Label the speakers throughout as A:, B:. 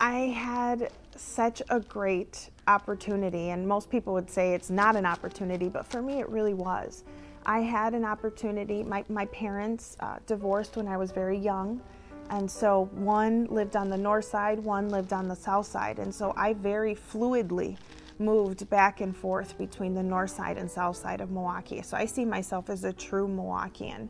A: I had such a great opportunity, and most people would say it's not an opportunity, but for me it really was. I had an opportunity. My, my parents uh, divorced when I was very young, and so one lived on the north side, one lived on the south side, and so I very fluidly moved back and forth between the north side and south side of Milwaukee. So I see myself as a true Milwaukeean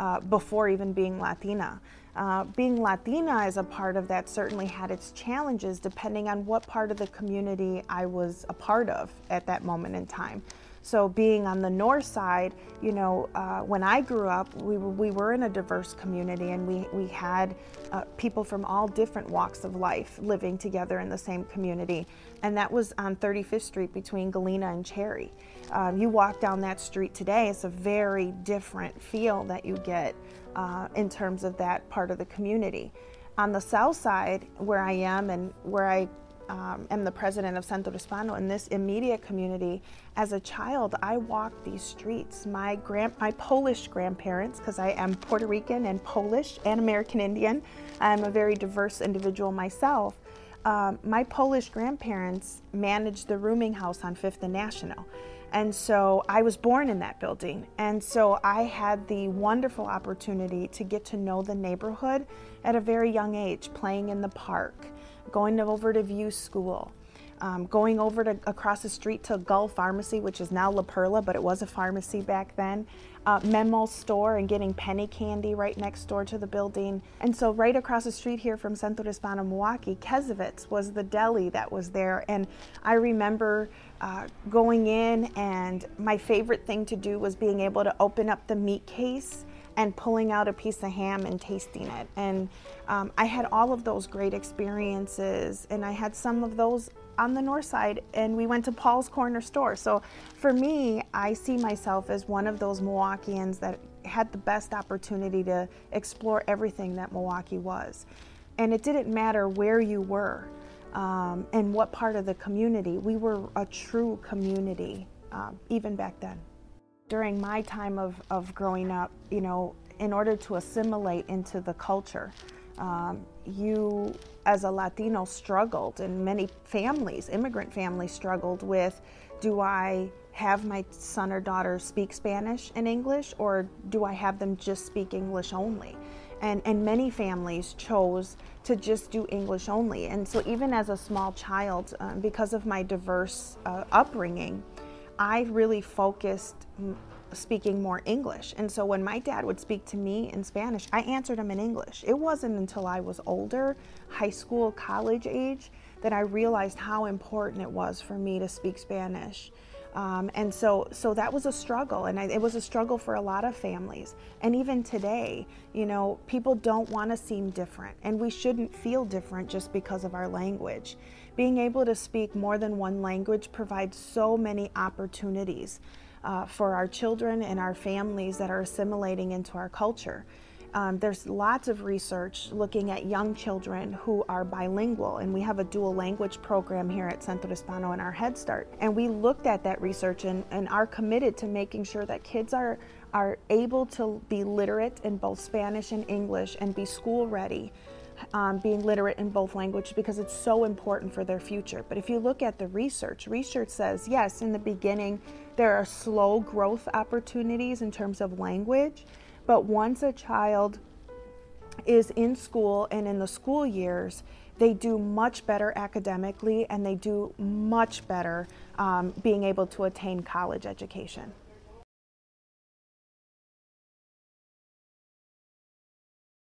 A: uh, before even being Latina. Uh, being Latina as a part of that certainly had its challenges depending on what part of the community I was a part of at that moment in time. So being on the north side, you know, uh, when I grew up, we we were in a diverse community and we, we had uh, people from all different walks of life living together in the same community. And that was on 35th Street between Galena and Cherry. Um, you walk down that street today, it's a very different feel that you get uh, in terms of that part of the community. On the south side, where I am and where I um, am the president of Centro Hispano in this immediate community. As a child, I walked these streets. My grand, my Polish grandparents, because I am Puerto Rican and Polish and American Indian, I'm a very diverse individual myself. Um, my Polish grandparents managed the rooming house on Fifth and National. And so I was born in that building. And so I had the wonderful opportunity to get to know the neighborhood at a very young age, playing in the park, going over to Vieau School, um, going over to across the street to Gull Pharmacy, which is now La Perla, but it was a pharmacy back then. Uh, Memo store and getting penny candy right next door to the building. And so, right across the street here from Centro Hispano Milwaukee, Kezovitz was the deli that was there. And I remember uh, going in, and my favorite thing to do was being able to open up the meat case and pulling out a piece of ham and tasting it. And um, I had all of those great experiences, and I had some of those on the north side, and we went to Paul's Corner Store. So for me, I see myself as one of those Milwaukeeans that had the best opportunity to explore everything that Milwaukee was. And it didn't matter where you were um, and what part of the community, we were a true community um, even back then during my time of, of growing up, you know, in order to assimilate into the culture, um, you as a Latino struggled, and many families, immigrant families, struggled with do I have my son or daughter speak Spanish and English, or do I have them just speak English only? And, and many families chose to just do English only. And so, even as a small child, um, because of my diverse uh, upbringing, I really focused speaking more English. And so when my dad would speak to me in Spanish, I answered him in English. It wasn't until I was older, high school, college age, that I realized how important it was for me to speak Spanish. Um, and so, so that was a struggle, and I, it was a struggle for a lot of families. And even today, you know, people don't want to seem different, and we shouldn't feel different just because of our language. Being able to speak more than one language provides so many opportunities uh, for our children and our families that are assimilating into our culture. Um, there's lots of research looking at young children who are bilingual, and we have a dual language program here at Centro Hispano in our Head Start. And we looked at that research and, and are committed to making sure that kids are, are able to be literate in both Spanish and English and be school ready um, being literate in both languages because it's so important for their future. But if you look at the research, research says yes, in the beginning, there are slow growth opportunities in terms of language, but once a child is in school and in the school years, they do much better academically and they do much better um, being able to attain college education.